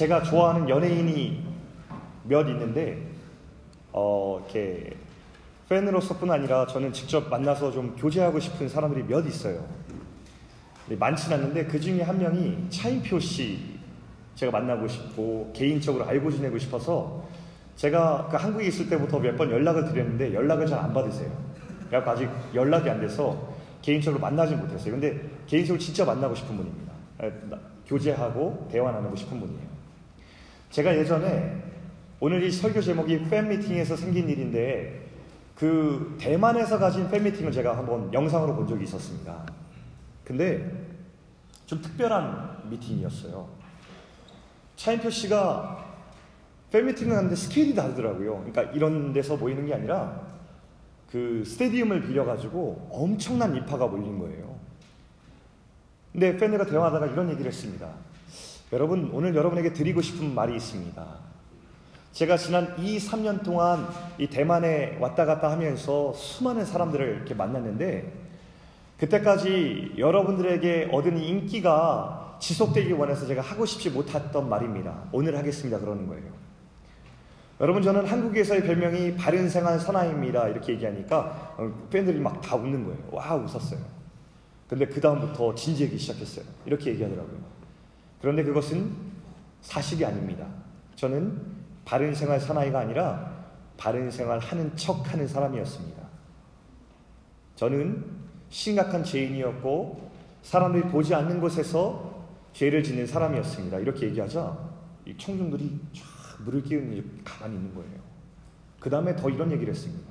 제가 좋아하는 연예인이 몇 있는데 어 이렇게 팬으로서뿐 아니라 저는 직접 만나서 좀 교제하고 싶은 사람들이 몇 있어요. 많지는 않는데 그 중에 한 명이 차인표 씨 제가 만나고 싶고 개인적으로 알고 지내고 싶어서 제가 그 한국에 있을 때부터 몇 번 연락을 드렸는데 연락을 잘 안 받으세요. 그래서 아직 연락이 안 돼서 개인적으로 만나지 못했어요. 근데 개인적으로 진짜 만나고 싶은 분입니다. 교제하고 대화 나누고 싶은 분이에요. 제가 예전에 오늘 이 설교 제목이 팬미팅에서 생긴 일인데 그 대만에서 가진 팬미팅을 제가 한번 영상으로 본 적이 있었습니다. 근데 좀 특별한 미팅이었어요. 차인표 씨가 팬미팅을 하는데 스케일이 다르더라고요. 그러니까 이런 데서 모이는 게 아니라 그 스테디움을 빌려가지고 엄청난 입파가 몰린 거예요. 근데 팬들과 대화하다가 이런 얘기를 했습니다. 여러분, 오늘 여러분에게 드리고 싶은 말이 있습니다. 제가 지난 2, 3년 동안 이 대만에 왔다 갔다 하면서 수많은 사람들을 이렇게 만났는데 그때까지 여러분들에게 얻은 인기가 지속되기 원해서 제가 하고 싶지 못했던 말입니다. 오늘 하겠습니다. 그러는 거예요. 여러분 저는 한국에서의 별명이 바른 생활 선아입니다. 이렇게 얘기하니까 어, 팬들이 막 다 웃는 거예요. 와 웃었어요. 근데 그 다음부터 진지하기 시작했어요. 이렇게 얘기하더라고요. 그런데 그것은 사실이 아닙니다. 저는 바른 생활 사나이가 아니라 바른 생활 하는 척 하는 사람이었습니다. 저는 심각한 죄인이었고 사람들이 보지 않는 곳에서 죄를 짓는 사람이었습니다. 이렇게 얘기하자 이 청중들이 쫙 물을 끼우는 가만히 있는 거예요. 그 다음에 더 이런 얘기를 했습니다.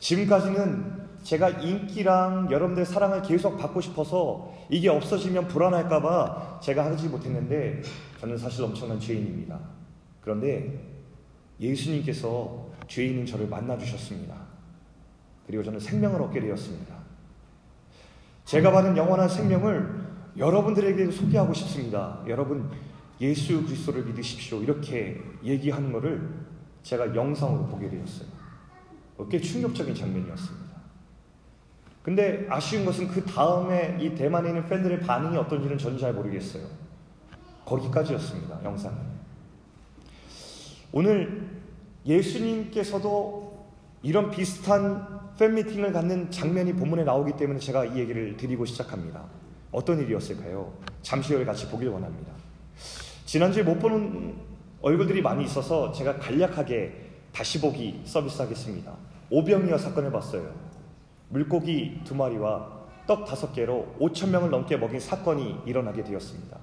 지금까지는 제가 인기랑 여러분들 사랑을 계속 받고 싶어서 이게 없어지면 불안할까봐 제가 하지 못했는데 저는 사실 엄청난 죄인입니다. 그런데 예수님께서 죄인인 저를 만나주셨습니다. 그리고 저는 생명을 얻게 되었습니다. 제가 받은 영원한 생명을 여러분들에게 소개하고 싶습니다. 여러분, 예수 그리스도를 믿으십시오. 이렇게 얘기하는 것을 제가 영상으로 보게 되었어요. 꽤 충격적인 장면이었습니다. 근데 아쉬운 것은 그 다음에 이 대만에 있는 팬들의 반응이 어떤지는 저는 잘 모르겠어요. 거기까지였습니다. 영상은. 오늘 예수님께서도 이런 비슷한 팬미팅을 갖는 장면이 본문에 나오기 때문에 제가 이 얘기를 드리고 시작합니다. 어떤 일이었을까요? 잠시 후에 같이 보길 원합니다. 지난주에 못 보는 얼굴들이 많이 있어서 제가 간략하게 다시 보기 서비스 하겠습니다. 오병이어 사건을 봤어요. 물고기 두 마리와 떡 다섯 개로 5천 명을 넘게 먹인 사건이 일어나게 되었습니다.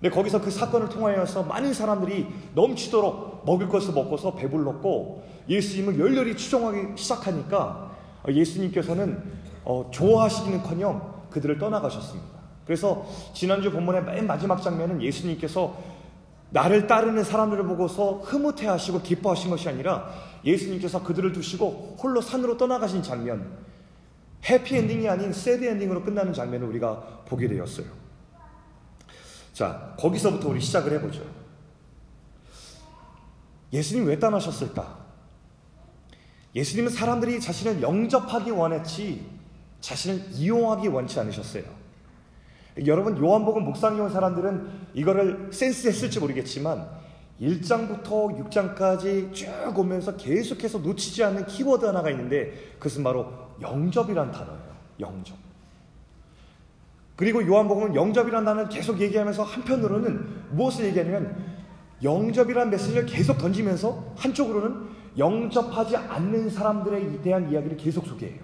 근데 거기서 그 사건을 통하여서 많은 사람들이 넘치도록 먹을 것을 먹고서 배불렀고 예수님을 열렬히 추종하기 시작하니까 예수님께서는 어, 좋아하시기는커녕 그들을 떠나가셨습니다. 그래서 지난주 본문의 맨 마지막 장면은 예수님께서 나를 따르는 사람들을 보고서 흐뭇해하시고 기뻐하신 것이 아니라 예수님께서 그들을 두시고 홀로 산으로 떠나가신 장면, 해피엔딩이 아닌 새드엔딩으로 끝나는 장면을 우리가 보게 되었어요. 자, 거기서부터 우리 시작을 해보죠. 예수님 왜 떠나셨을까? 예수님은 사람들이 자신을 영접하기 원했지 자신을 이용하기 원치 않으셨어요. 여러분 요한복음 묵상해 온 사람들은 이거를 센스했을지 모르겠지만 1장부터 6장까지 쭉 오면서 계속해서 놓치지 않는 키워드 하나가 있는데 그것은 바로 영접이란 단어예요. 영접. 그리고 요한복음은 영접이라는 단어를 계속 얘기하면서 한편으로는 무엇을 얘기하냐면 영접이라는 메시지를 계속 던지면서 한쪽으로는 영접하지 않는 사람들에 대한 이야기를 계속 소개해요.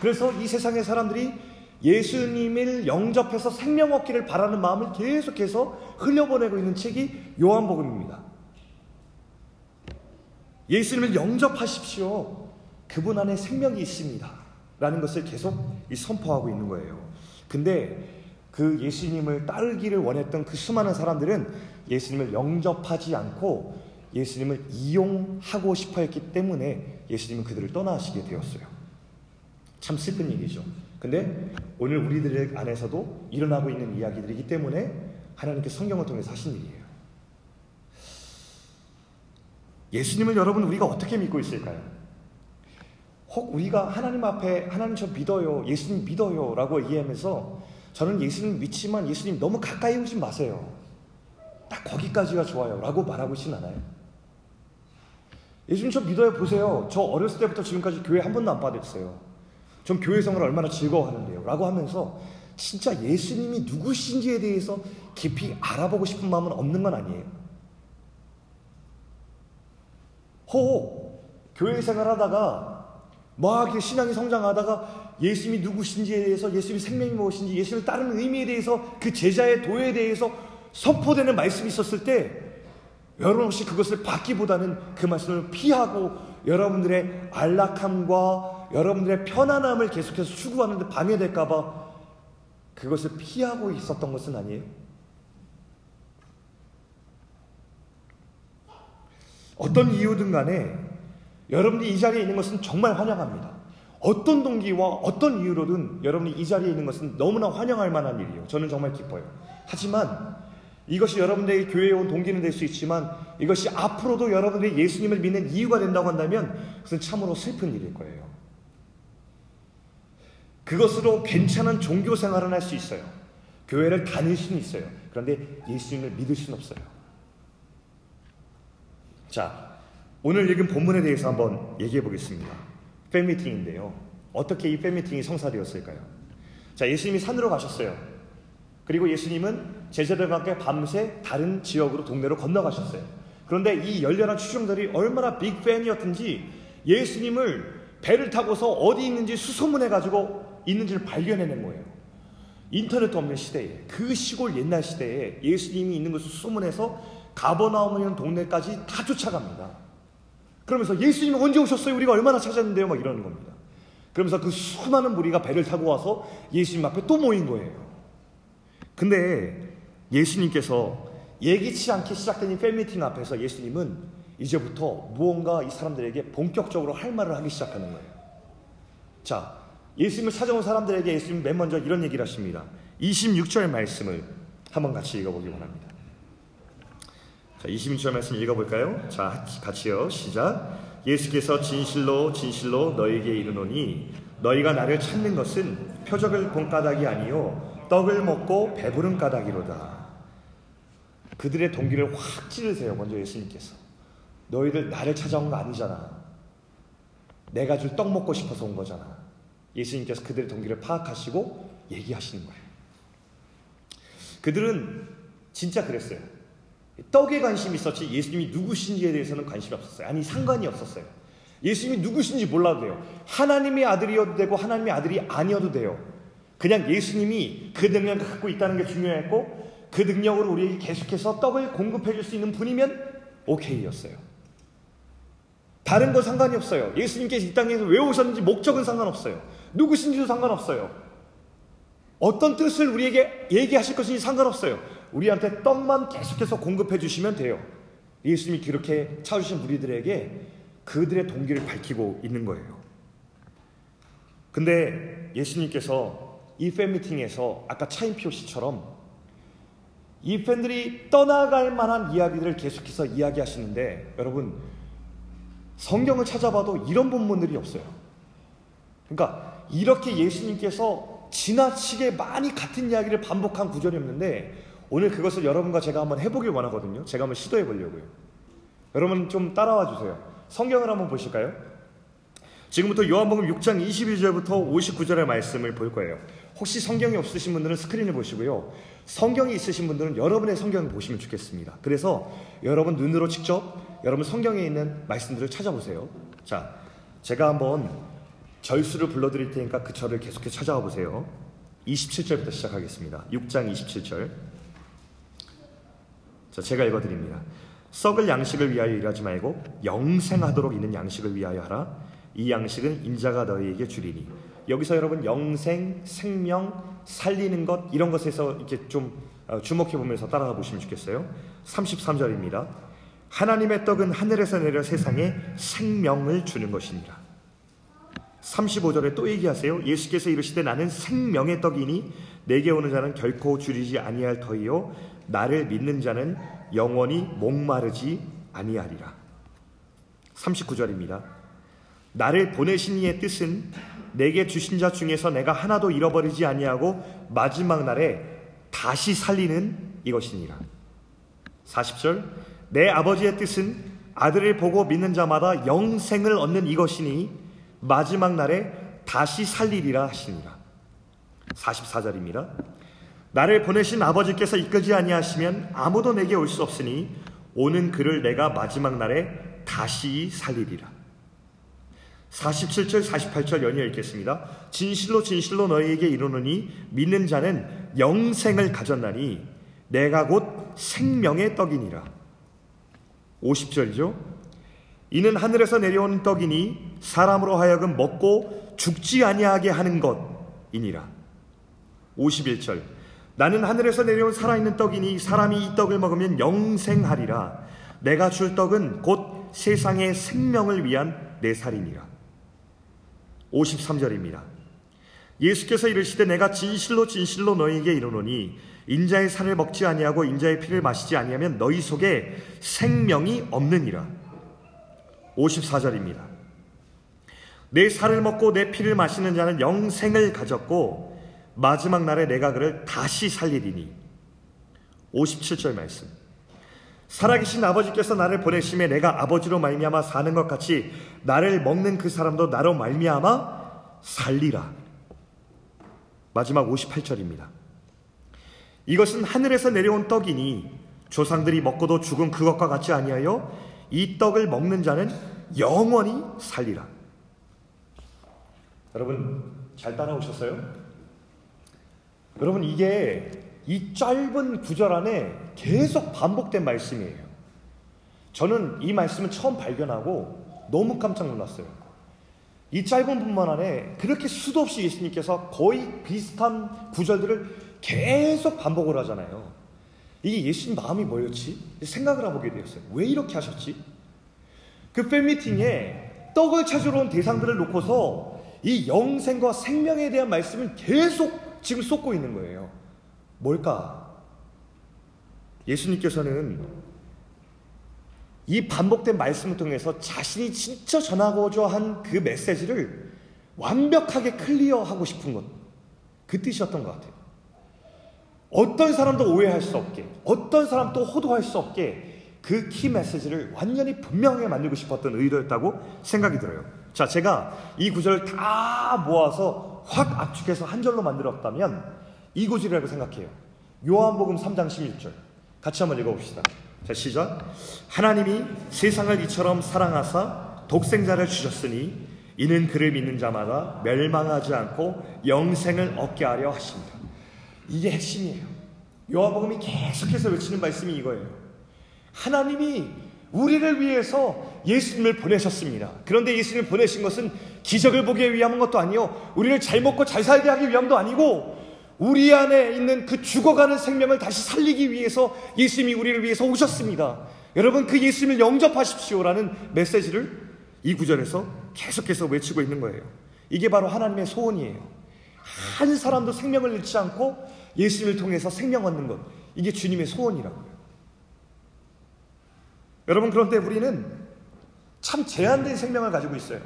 그래서 이 세상의 사람들이 예수님을 영접해서 생명 얻기를 바라는 마음을 계속해서 흘려보내고 있는 책이 요한복음입니다. 예수님을 영접하십시오. 그분 안에 생명이 있습니다. 라는 것을 계속 선포하고 있는 거예요. 근데 그 예수님을 따르기를 원했던 그 수많은 사람들은 예수님을 영접하지 않고 예수님을 이용하고 싶어 했기 때문에 예수님은 그들을 떠나시게 되었어요. 참 슬픈 일이죠. 근데 오늘 우리들 안에서도 일어나고 있는 이야기들이기 때문에 하나님께 성경을 통해서 하신 일이에요. 예수님을 여러분 우리가 어떻게 믿고 있을까요? 혹 우리가 하나님 앞에 하나님 저 믿어요. 예수님 믿어요. 라고 얘기하면서 저는 예수님 믿지만 예수님 너무 가까이 오지 마세요. 딱 거기까지가 좋아요. 라고 말하고 있진 않아요. 예수님 저 믿어요. 보세요. 저 어렸을 때부터 지금까지 교회 한 번도 안 빠졌어요. 전 교회 생활을 얼마나 즐거워하는데요. 라고 하면서 진짜 예수님이 누구신지에 대해서 깊이 알아보고 싶은 마음은 없는 건 아니에요. 호 교회 생활하다가 막 신앙이 성장하다가 예수님이 누구신지에 대해서 예수님이 생명이 무엇인지 예수님을 따르는 의미에 대해서 그 제자의 도에 대해서 선포되는 말씀이 있었을 때 여러분 혹시 그것을 받기보다는 그 말씀을 피하고 여러분들의 안락함과 여러분들의 편안함을 계속해서 추구하는데 방해될까봐 그것을 피하고 있었던 것은 아니에요. 어떤 이유든 간에 여러분이 이 자리에 있는 것은 정말 환영합니다. 어떤 동기와 어떤 이유로든 여러분이 이 자리에 있는 것은 너무나 환영할 만한 일이에요. 저는 정말 기뻐요. 하지만 이것이 여러분들의 교회에 온 동기는 될 수 있지만 이것이 앞으로도 여러분들이 예수님을 믿는 이유가 된다고 한다면 그것은 참으로 슬픈 일일 거예요. 그것으로 괜찮은 종교 생활을 할수 있어요. 교회를 다닐 수는 있어요. 그런데 예수님을 믿을 수는 없어요. 자, 오늘 읽은 본문에 대해서 한번 얘기해 보겠습니다. 팬미팅인데요. 어떻게 이 팬미팅이 성사되었을까요? 자, 예수님이 산으로 가셨어요. 그리고 예수님은 제자들과 함께 밤새 다른 지역으로 동네로 건너가셨어요. 그런데 이 열렬한 추종들이 얼마나 빅팬이었든지 예수님을 배를 타고서 어디 있는지 수소문해 가지고 있는지를 발견해낸 거예요. 인터넷도 없는 시대에 그 시골 옛날 시대에 예수님이 있는 것을 수소문해서 가버나움이라는 동네까지 다 쫓아갑니다. 그러면서 예수님 언제 오셨어요? 우리가 얼마나 찾았는데요? 막 이러는 겁니다. 그러면서 그 수많은 무리가 배를 타고 와서 예수님 앞에 또 모인 거예요. 근데 예수님께서 예기치 않게 시작된 이 팬미팅 앞에서 예수님은 이제부터 무언가 이 사람들에게 본격적으로 할 말을 하기 시작하는 거예요. 자, 예수님을 찾아온 사람들에게 예수님 맨 먼저 이런 얘기를 하십니다. 26절 말씀을 한번 같이 읽어보기 원합니다. 자, 26절 말씀 읽어볼까요? 자, 같이요. 시작. 예수께서 진실로 진실로 너에게 이르노니 너희가 나를 찾는 것은 표적을 본 까닭이 아니요 떡을 먹고 배부른 까닭이로다. 그들의 동기를 확 찌르세요. 먼저 예수님께서. 너희들 나를 찾아온 거 아니잖아. 내가 줄 떡 먹고 싶어서 온 거잖아. 예수님께서 그들의 동기를 파악하시고 얘기하시는 거예요. 그들은 진짜 그랬어요. 떡에 관심이 있었지 예수님이 누구신지에 대해서는 관심이 없었어요. 아니 상관이 없었어요. 예수님이 누구신지 몰라도 돼요. 하나님의 아들이어도 되고 하나님의 아들이 아니어도 돼요. 그냥 예수님이 그 능력을 갖고 있다는 게 중요했고 그 능력으로 우리에게 계속해서 떡을 공급해 줄 수 있는 분이면 오케이였어요. 다른 거 상관이 없어요. 예수님께서 이 땅에서 왜 오셨는지 목적은 상관없어요. 누구신지도 상관없어요. 어떤 뜻을 우리에게 얘기하실 것인지 상관없어요. 우리한테 떡만 계속해서 공급해 주시면 돼요. 예수님이 그렇게 찾으신 무리들에게 그들의 동기를 밝히고 있는 거예요. 근데 예수님께서 이 팬미팅에서 아까 차인표 씨처럼 이 팬들이 떠나갈 만한 이야기들을 계속해서 이야기하시는데 여러분 성경을 찾아봐도 이런 본문들이 없어요. 그러니까 이렇게 예수님께서 지나치게 많이 같은 이야기를 반복한 구절이 없는데 오늘 그것을 여러분과 제가 한번 해보길 원하거든요. 제가 한번 시도해 보려고요. 여러분 좀 따라와 주세요. 성경을 한번 보실까요? 지금부터 요한복음 6장 21절부터 59절의 말씀을 볼 거예요. 혹시 성경이 없으신 분들은 스크린을 보시고요. 성경이 있으신 분들은 여러분의 성경을 보시면 좋겠습니다. 그래서 여러분 눈으로 직접 여러분 성경에 있는 말씀들을 찾아보세요. 자, 제가 한번 절수를 불러드릴 테니까 그 절을 계속해서 찾아와 보세요. 27절부터 시작하겠습니다. 6장 27절. 자, 제가 읽어드립니다. 썩을 양식을 위하여 일하지 말고 영생하도록 있는 양식을 위하여 하라. 이 양식은 인자가 너희에게 주리니. 여기서 여러분 영생, 생명, 살리는 것 이런 것에서 이렇게 좀 어, 주목해 보면서 따라가 보시면 좋겠어요. 33절입니다. 하나님의 떡은 하늘에서 내려 세상에 생명을 주는 것이니라. 35절에 또 얘기하세요. 예수께서 이르시되 나는 생명의 떡이니 내게 오는 자는 결코 줄이지 아니할 터이요 나를 믿는 자는 영원히 목마르지 아니하리라. 39절입니다. 나를 보내신 이의 뜻은 내게 주신 자 중에서 내가 하나도 잃어버리지 아니하고 마지막 날에 다시 살리는 이것이니라. 40절 내 아버지의 뜻은 아들을 보고 믿는 자마다 영생을 얻는 이것이니 마지막 날에 다시 살리리라 하시니라. 44절입니다. 나를 보내신 아버지께서 이끌지 아니하시면 아무도 내게 올 수 없으니 오는 그를 내가 마지막 날에 다시 살리리라. 47절 48절 연이어 읽겠습니다. 진실로 진실로 너희에게 이르노니 믿는 자는 영생을 가졌나니 내가 곧 생명의 떡이니라. 50절이죠. 이는 하늘에서 내려온 떡이니 사람으로 하여금 먹고 죽지 아니하게 하는 것이니라. 51절. 나는 하늘에서 내려온 살아있는 떡이니 사람이 이 떡을 먹으면 영생하리라. 내가 줄 떡은 곧 세상의 생명을 위한 내 살이니라. 53절입니다. 예수께서 이르시되 내가 진실로 진실로 너희에게 이르노니 인자의 살을 먹지 아니하고 인자의 피를 마시지 아니하면 너희 속에 생명이 없느니라. 54절입니다. 내 살을 먹고 내 피를 마시는 자는 영생을 가졌고 마지막 날에 내가 그를 다시 살리리니. 57절 말씀. 살아계신 아버지께서 나를 보내심에 내가 아버지로 말미암아 사는 것 같이 나를 먹는 그 사람도 나로 말미암아 살리라. 마지막 58절입니다. 이것은 하늘에서 내려온 떡이니 조상들이 먹고도 죽은 그것과 같지 아니하여 이 떡을 먹는 자는 영원히 살리라. 여러분 잘 따라오셨어요? 여러분 이게 이 짧은 구절 안에 계속 반복된 말씀이에요. 저는 이 말씀을 처음 발견하고 너무 깜짝 놀랐어요. 이 짧은 분만 안에 그렇게 수도 없이 예수님께서 거의 비슷한 구절들을 계속 반복을 하잖아요. 이게 예수님 마음이 뭐였지? 생각을 해보게 되었어요. 왜 이렇게 하셨지? 그 팬미팅에 떡을 찾으러 온 대상들을 놓고서 이 영생과 생명에 대한 말씀을 계속 지금 쏟고 있는 거예요. 뭘까? 예수님께서는 이 반복된 말씀을 통해서 자신이 진짜 전하고자 한 그 메시지를 완벽하게 클리어하고 싶은 것. 그 뜻이었던 것 같아요. 어떤 사람도 오해할 수 없게, 어떤 사람도 호도할 수 없게 그 키 메시지를 완전히 분명하게 만들고 싶었던 의도였다고 생각이 들어요. 자, 제가 이 구절을 다 모아서 확 압축해서 한 절로 만들었다면 이 구절이라고 생각해요. 요한복음 3장 16절. 같이 한번 읽어봅시다. 자, 시작. 하나님이 세상을 이처럼 사랑하사 독생자를 주셨으니 이는 그를 믿는 자마다 멸망하지 않고 영생을 얻게 하려 하십니다. 이게 핵심이에요. 요한복음이 계속해서 외치는 말씀이 이거예요. 하나님이 우리를 위해서 예수님을 보내셨습니다. 그런데 예수님을 보내신 것은 기적을 보기 위한 것도 아니요. 우리를 잘 먹고 잘 살게 하기 위함도 아니고 우리 안에 있는 그 죽어가는 생명을 다시 살리기 위해서 예수님이 우리를 위해서 오셨습니다. 여러분 그 예수님을 영접하십시오라는 메시지를 이 구절에서 계속해서 외치고 있는 거예요. 이게 바로 하나님의 소원이에요. 한 사람도 생명을 잃지 않고 예수님을 통해서 생명 얻는 것. 이게 주님의 소원이라고요. 여러분, 그런데 우리는 참 제한된 생명을 가지고 있어요.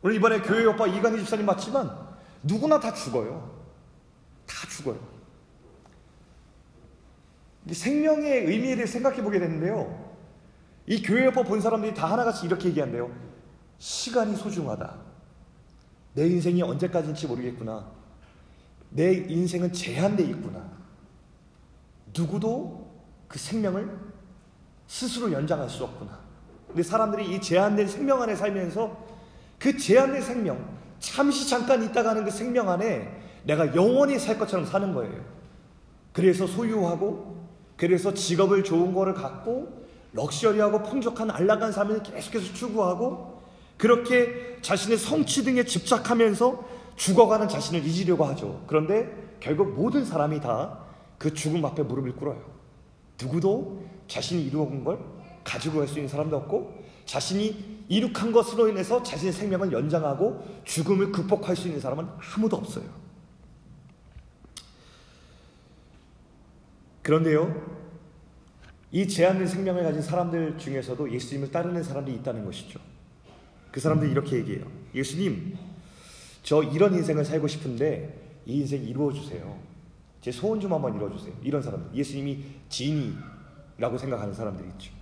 오늘 이번에 교회 오빠 이간희 집사님 맞지만 누구나 다 죽어요. 다 죽어요. 생명의 의미에 대해 생각해 보게 되는데요. 이 교회 오빠 본 사람들이 다 하나같이 이렇게 얘기한대요. 시간이 소중하다. 내 인생이 언제까지인지 모르겠구나. 내 인생은 제한되어 있구나. 누구도 그 생명을 스스로 연장할 수 없구나. 근데 사람들이 이 제한된 생명 안에 살면서 그 제한된 생명, 잠시 잠깐 있다가 하는 그 생명 안에 내가 영원히 살 것처럼 사는 거예요. 그래서 소유하고, 그래서 직업을 좋은 거를 갖고, 럭셔리하고 풍족한 안락한 삶을 계속해서 추구하고, 그렇게 자신의 성취 등에 집착하면서 죽어가는 자신을 잊으려고 하죠. 그런데 결국 모든 사람이 다 그 죽음 앞에 무릎을 꿇어요. 누구도 자신이 이루어온 걸 가지고 갈 수 있는 사람도 없고 자신이 이룩한 것으로 인해서 자신의 생명을 연장하고 죽음을 극복할 수 있는 사람은 아무도 없어요. 그런데요, 이 제한된 생명을 가진 사람들 중에서도 예수님을 따르는 사람들이 있다는 것이죠. 그 사람들이 이렇게 얘기해요. 예수님, 저 이런 인생을 살고 싶은데 이 인생 이루어 주세요. 제 소원 좀 한번 이루어 주세요. 이런 사람들. 예수님이 지니 라고 생각하는 사람들이 있죠.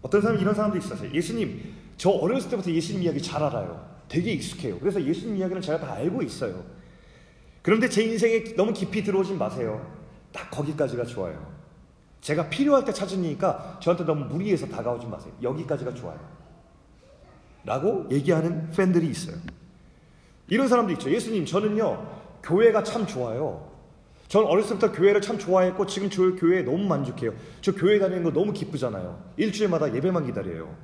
어떤 사람이 이런 사람도 있었어요. 예수님, 저 어렸을 때부터 예수님 이야기 잘 알아요. 되게 익숙해요. 그래서 예수님 이야기는 제가 다 알고 있어요. 그런데 제 인생에 너무 깊이 들어오진 마세요. 딱 거기까지가 좋아요. 제가 필요할 때 찾으니까 저한테 너무 무리해서 다가오지 마세요. 여기까지가 좋아요. 라고 얘기하는 팬들이 있어요. 이런 사람도 있죠. 예수님, 저는요, 교회가 참 좋아요. 전 어렸을 때부터 교회를 참 좋아했고 지금 저 교회에 너무 만족해요. 저 교회 다니는 거 너무 기쁘잖아요. 일주일마다 예배만 기다려요.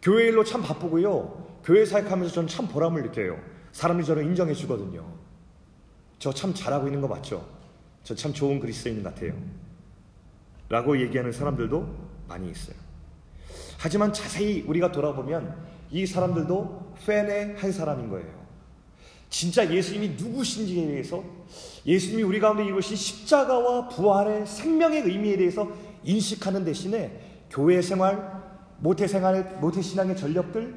교회 일로 참 바쁘고요. 교회 사역하면서 저는 참 보람을 느껴요. 사람들이 저를 인정해 주거든요. 저 참 잘하고 있는 거 맞죠? 저 참 좋은 그리스도인 같아요. 라고 얘기하는 사람들도 많이 있어요. 하지만 자세히 우리가 돌아보면 이 사람들도 팬의 한 사람인 거예요. 진짜 예수님이 누구신지에 대해서 예수님이 우리 가운데 이루신 십자가와 부활의 생명의 의미에 대해서 인식하는 대신에 교회 생활, 모태 생활, 모태 신앙의 전력들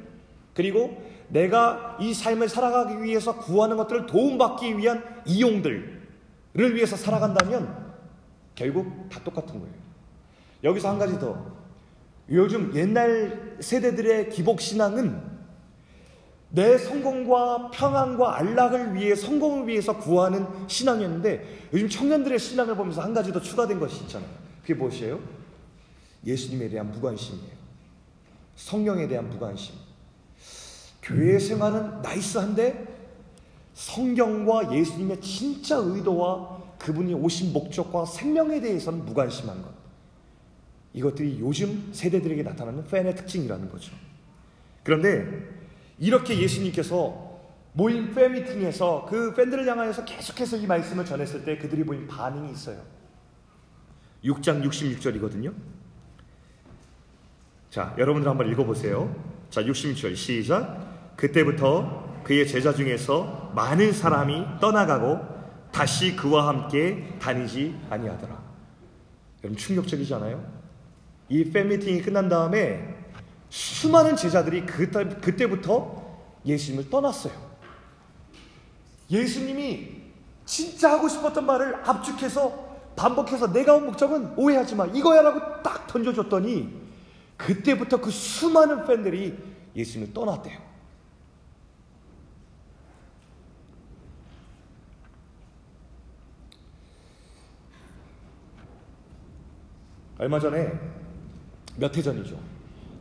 그리고 내가 이 삶을 살아가기 위해서 구하는 것들을 도움받기 위한 이용들을 위해서 살아간다면 결국 다 똑같은 거예요. 여기서 한 가지 더. 요즘 옛날 세대들의 기복 신앙은 내 성공과 평안과 안락을 위해 성공을 위해서 구하는 신앙이었는데 요즘 청년들의 신앙을 보면서 한 가지 더 추가된 것이 있잖아요. 그게 무엇이에요? 예수님에 대한 무관심이에요. 성령에 대한 무관심. 교회 생활은 나이스한데 성경과 예수님의 진짜 의도와 그분이 오신 목적과 생명에 대해서는 무관심한 것. 이것들이 요즘 세대들에게 나타나는 팬의 특징이라는 거죠. 그런데 이렇게 예수님께서 모인 팬미팅에서 그 팬들을 향하여서 계속해서 이 말씀을 전했을 때 그들이 보인 반응이 있어요. 6장 66절이거든요. 자, 여러분들 한번 읽어보세요. 자, 66절 시작. 그때부터 그의 제자 중에서 많은 사람이 떠나가고 다시 그와 함께 다니지 아니하더라. 여러분 충격적이지 않아요? 이 팬미팅이 끝난 다음에 수많은 제자들이 그때, 그때부터 예수님을 떠났어요. 예수님이 진짜 하고 싶었던 말을 압축해서 반복해서 내가 온 목적은 오해하지 마. 이거야 라고 딱 던져줬더니 그때부터 그 수많은 팬들이 예수님을 떠났대요. 얼마 전에 몇 해 전이죠.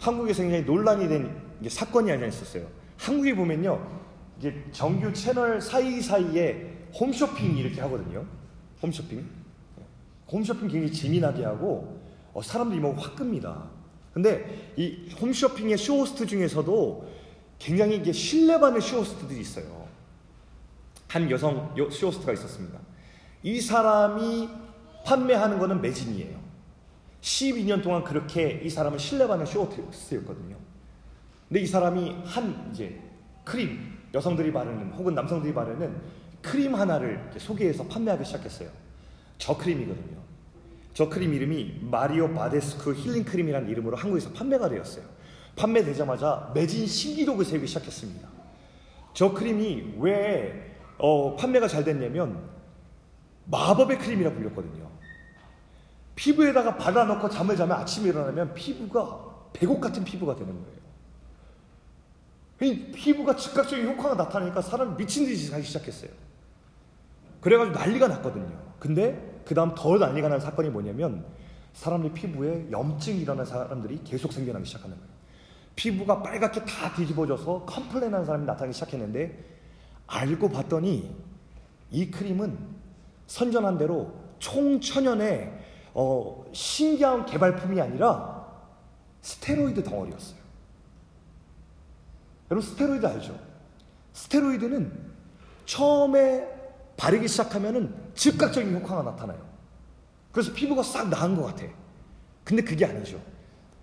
한국에서 굉장히 논란이 된 사건이 하나 있었어요. 한국에 보면요. 이게 정규 채널 사이사이에 홈쇼핑 이렇게 하거든요. 홈쇼핑. 홈쇼핑 굉장히 재미나게 하고 어, 사람들이 뭐 확 끕니다. 근데 이 홈쇼핑의 쇼호스트 중에서도 굉장히 이게 신뢰받는 쇼호스트들이 있어요. 한 여성 쇼호스트가 있었습니다. 이 사람이 판매하는 거는 매진이에요. 12년 동안 그렇게 이 사람은 신뢰받는 쇼호스트였거든요. 근데 이 사람이 한 이제 크림 여성들이 바르는 혹은 남성들이 바르는 크림 하나를 소개해서 판매하기 시작했어요. 저 크림이거든요. 저 크림 이름이 Mario Badescu Healing Cream이라는 이름으로 한국에서 판매가 되었어요. 판매되자마자 매진 신기록을 세우기 시작했습니다. 저 크림이 왜 어, 판매가 잘 됐냐면 마법의 크림이라고 불렸거든요. 피부에다가 발라놓고 잠을 자면 아침에 일어나면 피부가 백옥 같은 피부가 되는 거예요. 피부가 즉각적인 효과가 나타나니까 사람이 미친 듯이 가기 시작했어요. 그래가지고 난리가 났거든요. 근데 그 다음 더 난리가 난 사건이 뭐냐면 사람들 피부에 염증이 일어난 사람들이 계속 생겨나기 시작하는 거예요. 피부가 빨갛게 다 뒤집어져서 컴플레인하는 사람이 나타나기 시작했는데 알고 봤더니 이 크림은 선전한 대로 총천연의 어, 신기한 개발품이 아니라 스테로이드 덩어리였어요. 여러분 스테로이드 알죠? 스테로이드는 처음에 바르기 시작하면은 즉각적인 효과가 나타나요. 그래서 피부가 싹 나은 것 같아. 근데 그게 아니죠.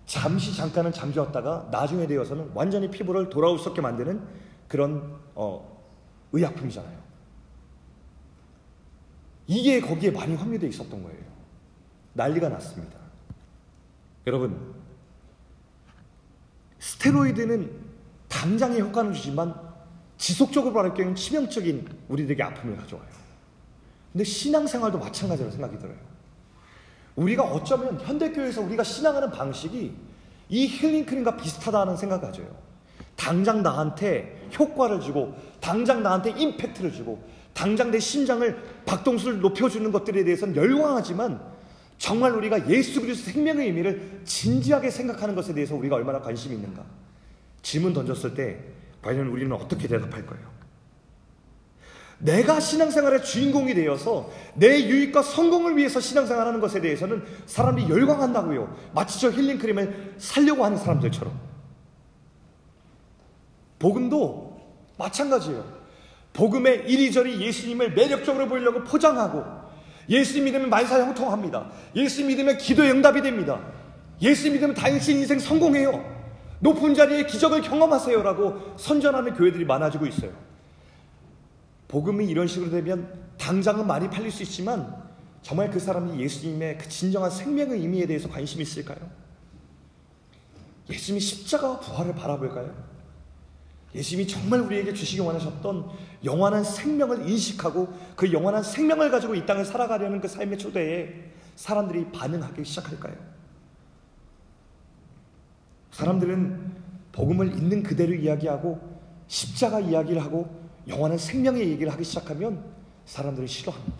잠시 잠깐은 잠재웠다가 나중에 되어서는 완전히 피부를 돌아올 수 없게 만드는 그런 어, 의약품이잖아요. 이게 거기에 많이 함유되어 있었던 거예요. 난리가 났습니다. 여러분, 스테로이드는 당장의 효과는 주지만 지속적으로 바를 경우는 치명적인 우리들에게 아픔을 가져와요. 근데 신앙생활도 마찬가지로 생각이 들어요. 우리가 어쩌면 현대교회에서 우리가 신앙하는 방식이 이 힐링크림과 비슷하다는 생각을 가져요. 당장 나한테 효과를 주고, 당장 나한테 임팩트를 주고, 당장 내 심장을 박동수를 높여주는 것들에 대해서는 열광하지만 정말 우리가 예수 그리스도 생명의 의미를 진지하게 생각하는 것에 대해서 우리가 얼마나 관심이 있는가? 질문 던졌을 때 과연 우리는 어떻게 대답할 거예요? 내가 신앙생활의 주인공이 되어서 내 유익과 성공을 위해서 신앙생활하는 것에 대해서는 사람들이 열광한다고요. 마치 저 힐링크림을 살려고 하는 사람들처럼. 복음도 마찬가지예요. 복음의 이리저리 예수님을 매력적으로 보이려고 포장하고 예수 믿으면 만사 형통합니다. 예수 믿으면 기도의 응답이 됩니다. 예수 믿으면 당신 인생 성공해요. 높은 자리에 기적을 경험하세요라고 선전하는 교회들이 많아지고 있어요. 복음이 이런 식으로 되면 당장은 많이 팔릴 수 있지만 정말 그 사람이 예수님의 그 진정한 생명의 의미에 대해서 관심이 있을까요? 예수님이 십자가와 부활을 바라볼까요? 예수님이 정말 우리에게 주시기 원하셨던 영원한 생명을 인식하고 그 영원한 생명을 가지고 이 땅을 살아가려는 그 삶의 초대에 사람들이 반응하기 시작할까요? 사람들은 복음을 있는 그대로 이야기하고 십자가 이야기를 하고 영원한 생명의 얘기를 하기 시작하면 사람들이 싫어합니다.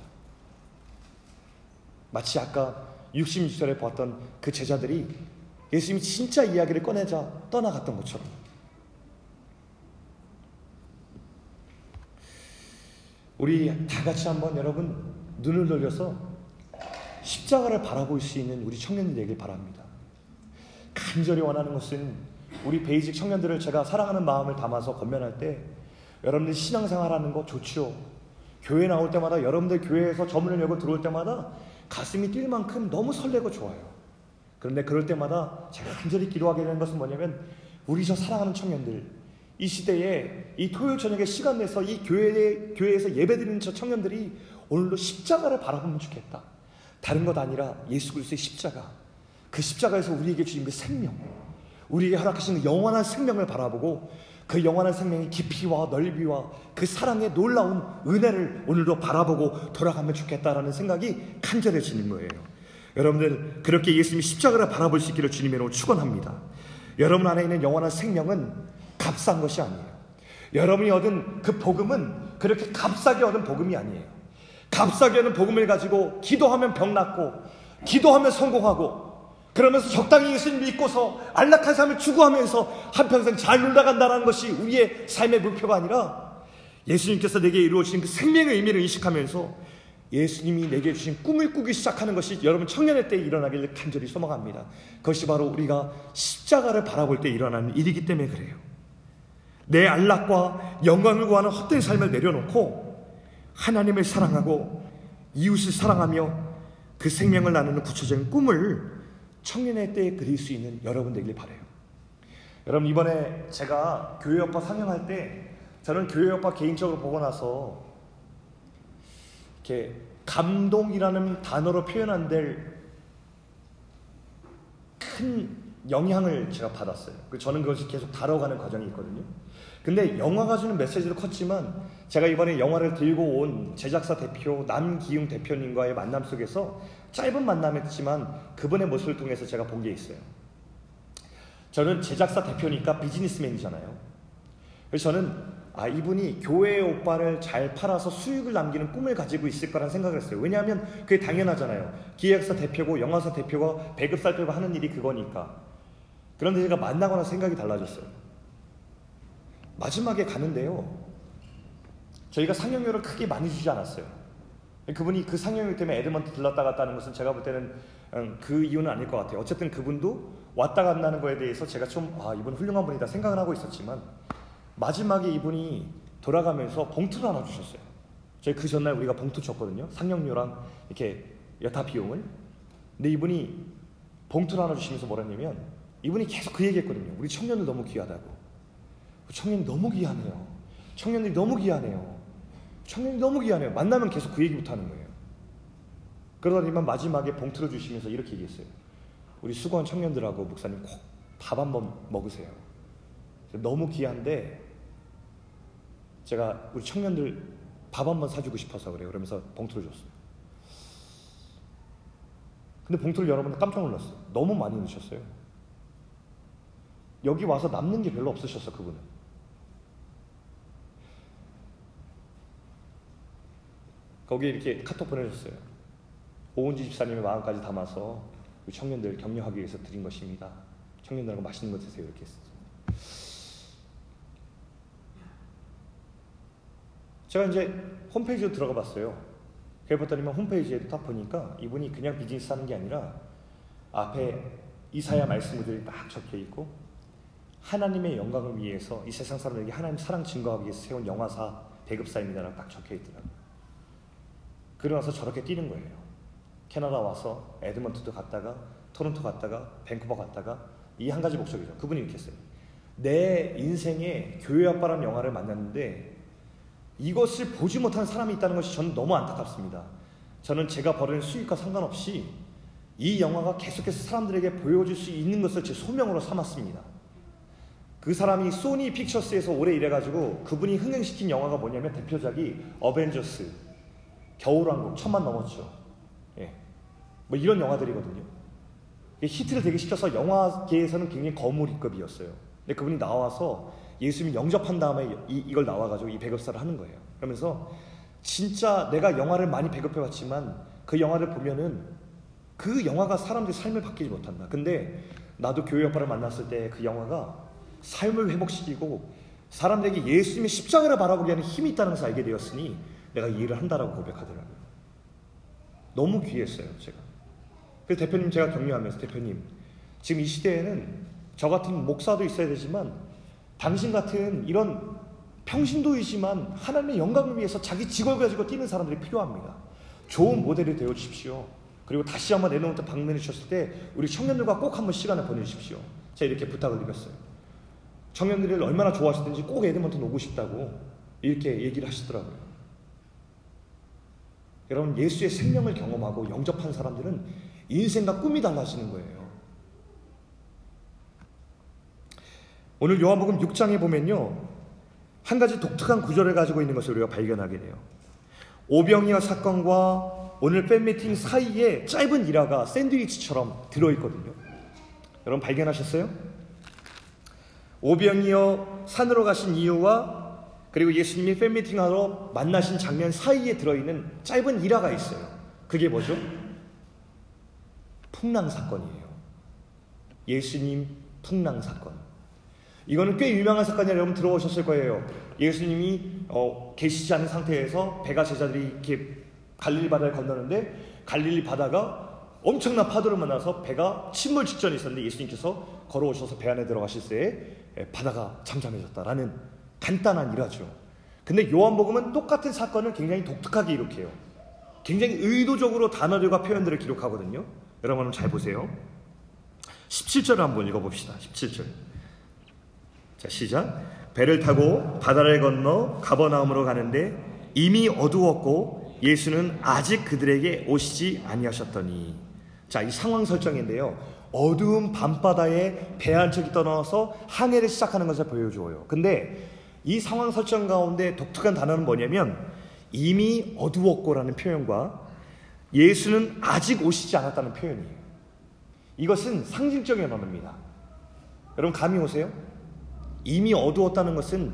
마치 아까 66절에 보았던 그 제자들이 예수님이 진짜 이야기를 꺼내자 떠나갔던 것처럼 우리 다 같이 한번 여러분 눈을 돌려서 십자가를 바라볼 수 있는 우리 청년들 되길 바랍니다. 간절히 원하는 것은 우리 베이직 청년들을 제가 사랑하는 마음을 담아서 건면할 때 여러분들 신앙생활하는 거 좋지요. 교회 나올 때마다 여러분들 교회에서 저문을 열고 들어올 때마다 가슴이 뛸 만큼 너무 설레고 좋아요. 그런데 그럴 때마다 제가 간절히 기도하게 되는 것은 뭐냐면 우리 저 사랑하는 청년들 이 시대에 이 토요일 저녁에 시간 내서 이 교회에, 교회에서 예배 드리는 저 청년들이 오늘도 십자가를 바라보면 좋겠다. 다른 것 아니라 예수 그리스도의 십자가. 그 십자가에서 우리에게 주신 그 생명. 우리에게 허락하신 그 영원한 생명을 바라보고 그 영원한 생명의 깊이와 넓이와 그 사랑의 놀라운 은혜를 오늘도 바라보고 돌아가면 좋겠다라는 생각이 간절해지는 거예요. 여러분들 그렇게 예수님이 십자가를 바라볼 수 있기를 주님으로 축원합니다. 여러분 안에 있는 영원한 생명은 값싼 것이 아니에요. 여러분이 얻은 그 복음은 그렇게 값싸게 얻은 복음이 아니에요. 값싸게 얻은 복음을 가지고 기도하면 병 낫고 기도하면 성공하고 그러면서 적당히 예수님 믿고서 안락한 삶을 추구하면서 한평생 잘 놀다간다는 것이 우리의 삶의 목표가 아니라 예수님께서 내게 이루어진 그 생명의 의미를 인식하면서 예수님이 내게 주신 꿈을 꾸기 시작하는 것이 여러분 청년의 때에 일어나기를 간절히 소망합니다. 그것이 바로 우리가 십자가를 바라볼 때 일어나는 일이기 때문에 그래요. 내 안락과 영광을 구하는 헛된 삶을 내려놓고 하나님을 사랑하고 이웃을 사랑하며 그 생명을 나누는 구체적인 꿈을 청년의 때에 그릴 수 있는 여러분 되길 바래요. 여러분 이번에 제가 교회 오빠 상영할 때 저는 교회 오빠 개인적으로 보고 나서 이렇게 감동이라는 단어로 표현 안될큰 영향을 제가 받았어요. 그 저는 그것이 계속 다뤄가는 과정이 있거든요. 근데 영화가 주는 메시지도 컸지만 제가 이번에 영화를 들고 온 제작사 대표 남기웅 대표님과의 만남 속에서 짧은 만남이었지만 그분의 모습을 통해서 제가 본 게 있어요. 저는 제작사 대표니까 비즈니스맨이잖아요. 그래서 저는 아 이분이 교회 오빠를 잘 팔아서 수익을 남기는 꿈을 가지고 있을 거란 생각을 했어요. 왜냐하면 그게 당연하잖아요. 기획사 대표고 영화사 대표가 배급 살펴고 하는 일이 그거니까. 그런데 제가 만나거나 생각이 달라졌어요. 마지막에 가는데요. 저희가 상영료를 크게 많이 주지 않았어요. 그분이 그 상영료 때문에 에드먼트 들렀다 갔다 하는 것은 제가 볼 때는 음, 그 이유는 아닐 것 같아요. 어쨌든 그분도 왔다 갔다는 거에 대해서 제가 좀, 아, 이분 훌륭한 분이다 생각을 하고 있었지만 마지막에 이분이 돌아가면서 봉투를 하나 주셨어요. 저희 그 전날 우리가 봉투 줬거든요. 상영료랑 이렇게 여타 비용을. 근데 이분이 봉투를 하나 주시면서 뭐라냐면 이분이 계속 그 얘기 했거든요. 우리 청년들 너무 귀하다고. 청년 너무 귀하네요. 청년들이 너무 귀하네요. 청년이 너무 귀하네요. 만나면 계속 그 얘기부터 하는 거예요. 그러더니만 마지막에 봉투를 주시면서 이렇게 얘기했어요. 우리 수고한 청년들하고 목사님 꼭 밥 한번 먹으세요. 너무 귀한데 제가 우리 청년들 밥 한번 사주고 싶어서 그래요. 그러면서 봉투를 줬어요. 근데 봉투를 열어보면 깜짝 놀랐어요. 너무 많이 넣으셨어요. 여기 와서 남는 게 별로 없으셨어, 그분은. 거기에 이렇게 카톡 보내셨어요. 오은지 집사님의 마음까지 담아서 청년들 격려하기 위해서 드린 것입니다. 청년들하고 맛있는 거 드세요. 이렇게 했어요. 제가 이제 홈페이지로 들어가 봤어요. 그랬더니만 홈페이지에 딱 보니까 이분이 그냥 비즈니스 하는 게 아니라 앞에 이사야 말씀 구절이 딱 적혀 있고 하나님의 영광을 위해서 이 세상 사람에게 하나님 사랑 증거하기 위해서 세운 영화사 배급사입니다라고 딱 적혀 있더라고요. 그러나서 저렇게 뛰는 거예요. 캐나다 와서 에드먼트도 갔다가 토론토 갔다가 밴쿠버 갔다가 이 한 가지 목적이죠. 그분이 이렇게 했어요. 내 인생에 교회 아빠라는 영화를 만났는데 이것을 보지 못한 사람이 있다는 것이 저는 너무 안타깝습니다. 저는 제가 벌는 수익과 상관없이 이 영화가 계속해서 사람들에게 보여줄 수 있는 것을 제 소명으로 삼았습니다. 그 사람이 소니 픽처스에서 오래 일해가지고 그분이 흥행시킨 영화가 뭐냐면 대표작이 어벤져스, 겨울왕국 천만 넘었죠. 예. 뭐 이런 영화들이거든요. 히트를 되게 시켜서 영화계에서는 굉장히 거물급이었어요. 근데 그분이 나와서 예수님이 영접한 다음에 이, 이걸 나와가지고 이 배급사를 하는 거예요. 그러면서 진짜 내가 영화를 많이 배급해왔지만 그 영화를 보면은 그 영화가 사람들의 삶을 바뀌지 못한다. 근데 나도 교회 오빠를 만났을 때 그 영화가 삶을 회복시키고 사람들에게 예수님의 십자가를 바라보게 하는 힘이 있다는 것을 알게 되었으니 내가 이 일을 한다라고 고백하더라고요. 너무 귀했어요, 제가. 그래서 대표님 제가 격려하면서 대표님 지금 이 시대에는 저 같은 목사도 있어야 되지만 당신 같은 이런 평신도이지만 하나님의 영광을 위해서 자기 직업을 가지고 뛰는 사람들이 필요합니다. 좋은 모델이 되어 주십시오. 그리고 다시 한번 내놓은 때 방문해 주셨을 때 우리 청년들과 꼭 한번 시간을 보내주십시오. 제가 이렇게 부탁을 드렸어요. 청년들을 얼마나 좋아하시든지 꼭 에드먼튼 오고 싶다고 이렇게 얘기를 하시더라고요. 여러분 예수의 생명을 경험하고 영접한 사람들은 인생과 꿈이 달라지는 거예요. 오늘 요한복음 6장에 보면요. 한 가지 독특한 구절을 가지고 있는 것을 우리가 발견하게 돼요. 오병이어 사건과 오늘 팬미팅 사이에 짧은 일화가 샌드위치처럼 들어있거든요. 여러분 발견하셨어요? 오병이어 산으로 가신 이유와 그리고 예수님이 팬미팅하러 만나신 장면 사이에 들어있는 짧은 일화가 있어요. 그게 뭐죠? 풍랑 사건이에요. 예수님 풍랑 사건. 이거는 꽤 유명한 사건이라 여러분 들어오셨을 거예요. 예수님이 어, 계시지 않은 상태에서 배가 제자들이 이렇게 갈릴리 바다를 건너는데 갈릴리 바다가 엄청난 파도를 만나서 배가 침몰 직전에 있었는데 예수님께서 걸어오셔서 배 안에 들어가실 때에 바다가 잠잠해졌다라는 간단한 일화죠. 근데 요한복음은 똑같은 사건을 굉장히 독특하게 기록해요. 굉장히 의도적으로 단어들과 표현들을 기록하거든요. 여러분 잘 보세요. 17절을 한번 읽어봅시다. 17절. 자, 시작. 배를 타고 바다를 건너 가버나움으로 가는데 이미 어두웠고 예수는 아직 그들에게 오시지 아니하셨더니. 자, 이 상황 설정인데요. 어두운 밤바다에 배 한 척이 떠나서 항해를 시작하는 것을 보여줘요. 근데 이 상황 설정 가운데 독특한 단어는 뭐냐면 이미 어두웠고라는 표현과 예수는 아직 오시지 않았다는 표현이에요. 이것은 상징적인 언어입니다. 여러분 감이 오세요? 이미 어두웠다는 것은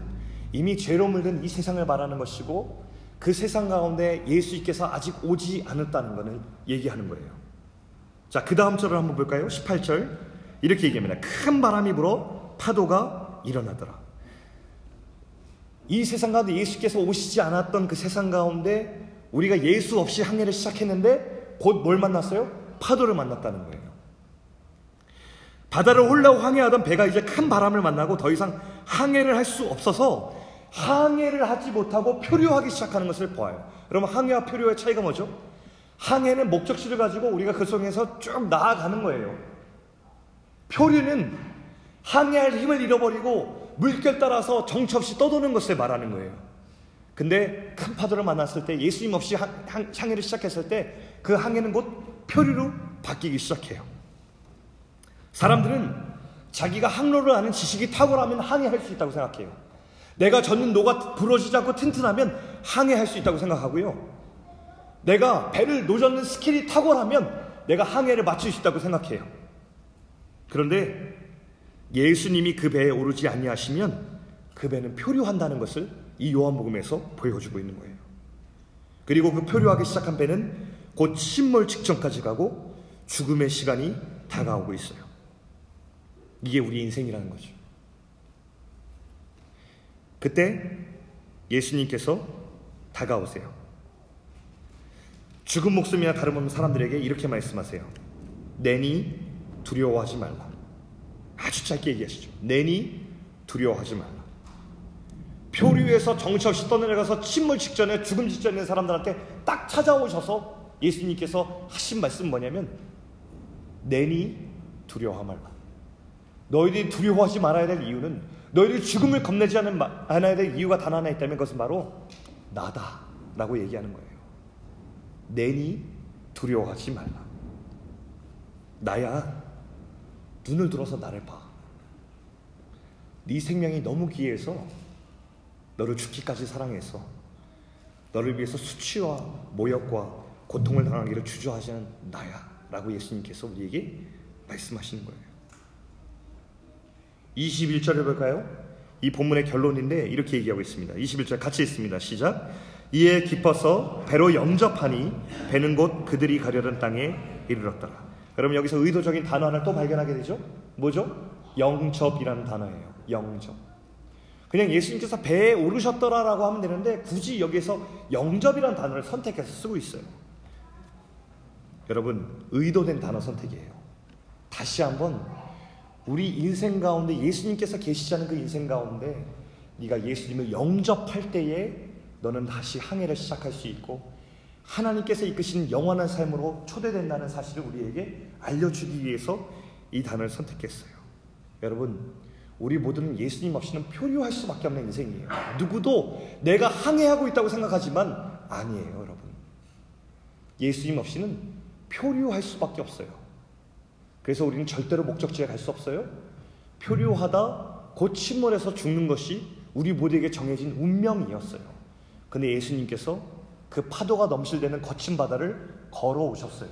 이미 죄로 물든 이 세상을 말하는 것이고 그 세상 가운데 예수님께서 아직 오지 않았다는 것을 얘기하는 거예요. 자, 그 다음 절을 한번 볼까요? 18절. 이렇게 얘기합니다. 큰 바람이 불어 파도가 일어나더라. 이 세상 가운데 예수께서 오시지 않았던 그 세상 가운데 우리가 예수 없이 항해를 시작했는데 곧 뭘 만났어요? 파도를 만났다는 거예요. 바다를 홀라 항해하던 배가 이제 큰 바람을 만나고 더 이상 항해를 할 수 없어서 항해를 하지 못하고 표류하기 시작하는 것을 보아요. 여러분 항해와 표류의 차이가 뭐죠? 항해는 목적지를 가지고 우리가 그 속에서 쭉 나아가는 거예요. 표류는 항해할 힘을 잃어버리고 물결 따라서 정처 없이 떠도는 것을 말하는 거예요. 근데 큰 파도를 만났을 때 예수님 없이 항해를 시작했을 때 그 항해는 곧 표류로 바뀌기 시작해요. 사람들은 자기가 항로를 아는 지식이 탁월하면 항해할 수 있다고 생각해요. 내가 젖는 노가 부러지지 않고 튼튼하면 항해할 수 있다고 생각하고요. 내가 배를 노젓는 skill이 탁월하면 내가 항해를 맞출 수 있다고 생각해요. 그런데 예수님이 그 배에 오르지 아니하시면 그 배는 표류한다는 것을 이 요한복음에서 보여주고 있는 거예요. 그리고 그 표류하기 시작한 배는 곧 침몰 직전까지 가고 죽음의 시간이 다가오고 있어요. 이게 우리 인생이라는 거죠. 그때 예수님께서 다가오세요. 죽은 목숨이나 다름없는 사람들에게 이렇게 말씀하세요. 내니 두려워하지 말라. 아주 짧게 얘기하시죠. 내니 두려워하지 말라. 표류에서 정처 없이 떠내려가서 침몰 직전에 죽음 직전에 사람들한테 딱 찾아오셔서 예수님께서 하신 말씀 뭐냐면 내니 두려워하 말라. 너희들이 두려워하지 말아야 될 이유는 너희들이 죽음을 겁내지 않아야 될 이유가 단 하나 있다면 그것은 바로 나다 라고 얘기하는 거예요. 내니 두려워하지 말라. 나야 눈을 들어서 나를 봐. 네 생명이 너무 귀해서 너를 죽기까지 사랑해서 너를 위해서 수치와 모욕과 고통을 당하기를 주저하시는 나야 라고 예수님께서 우리에게 말씀하시는 거예요. 21절에 볼까요? 이 본문의 결론인데 이렇게 얘기하고 있습니다. 21절 같이 있습니다. 시작. 이에 기뻐서 배로 영접하니 배는 곧 그들이 가려던 땅에 이르렀더라. 그럼 여기서 의도적인 단어 하나를 또 발견하게 되죠? 뭐죠? 영접이라는 단어예요. 영접. 그냥 예수님께서 배에 오르셨더라라고 하면 되는데 굳이 여기서 영접이라는 단어를 선택해서 쓰고 있어요. 여러분, 의도된 단어 선택이에요. 다시 한번 우리 인생 가운데 예수님께서 않은 그 인생 가운데 네가 예수님을 영접할 때에 너는 다시 항해를 시작할 수 있고 하나님께서 이끄신 영원한 삶으로 초대된다는 사실을 우리에게 알려주기 위해서 이 단어를 선택했어요. 여러분, 우리 모두는 예수님 없이는 표류할 수밖에 없는 인생이에요. 누구도 내가 항해하고 있다고 생각하지만 아니에요, 여러분. 예수님 없이는 표류할 수밖에 없어요. 그래서 우리는 절대로 목적지에 갈 수 없어요. 표류하다 곧 침몰해서 죽는 것이 우리 모두에게 정해진 운명이었어요. 근데 예수님께서 그 파도가 넘실대는 거친 바다를 걸어오셨어요.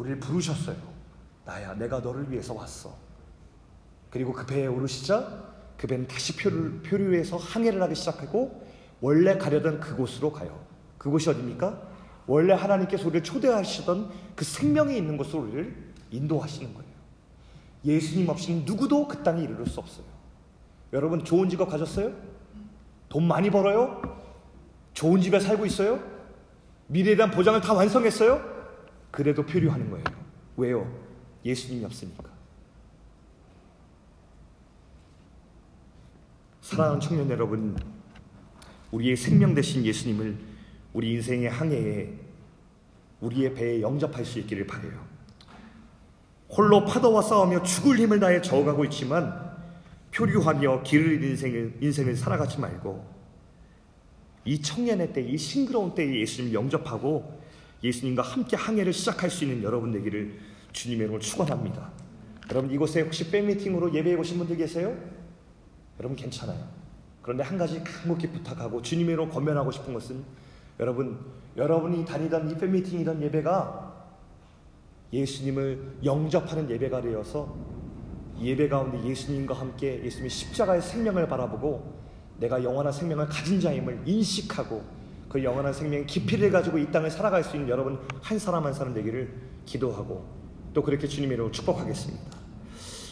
우리를 부르셨어요. 나야, 내가 너를 위해서 왔어. 그리고 그 배에 오르시자 그 배는 다시 표류, 표류해서 항해를 하기 시작하고 원래 가려던 그곳으로 가요. 그곳이 어디입니까? 원래 하나님께서 우리를 초대하시던 그 생명이 있는 곳으로 우리를 인도하시는 거예요. 예수님 없이는 누구도 그 땅에 이르를 수 없어요. 여러분 좋은 직업 가졌어요? 돈 많이 벌어요? 좋은 집에 살고 있어요? 미래에 대한 보장을 다 완성했어요? 그래도 표류하는 거예요. 왜요? 예수님이 없으니까. 사랑하는 청년 여러분, 우리의 생명 대신 예수님을 우리 인생의 항해에 우리의 배에 영접할 수 있기를 바래요. 홀로 파도와 싸우며 죽을 힘을 다해 저어가고 있지만 표류하며 길을 잃은 인생을, 인생을 살아가지 말고 이 청년의 때, 이 싱그러운 때에 예수님을 영접하고 예수님과 함께 항해를 시작할 수 있는 여러분 되기를 주님의 이름으로 축원합니다. 여러분 이곳에 혹시 팬미팅으로 예배해 오신 분들 계세요? 여러분 괜찮아요. 그런데 한 가지 간곡히 부탁하고 주님의 이름으로 권면하고 싶은 것은 여러분 여러분이 다니던 이 팬미팅이던 예배가 예수님을 영접하는 예배가 되어서 예배 가운데 예수님과 함께 예수님의 십자가의 생명을 바라보고 내가 영원한 생명을 가진 자임을 인식하고 그 영원한 생명의 깊이를 가지고 이 땅을 살아갈 수 있는 여러분 한 사람 한 사람 되기를 기도하고 또 그렇게 주님의 이름으로 축복하겠습니다.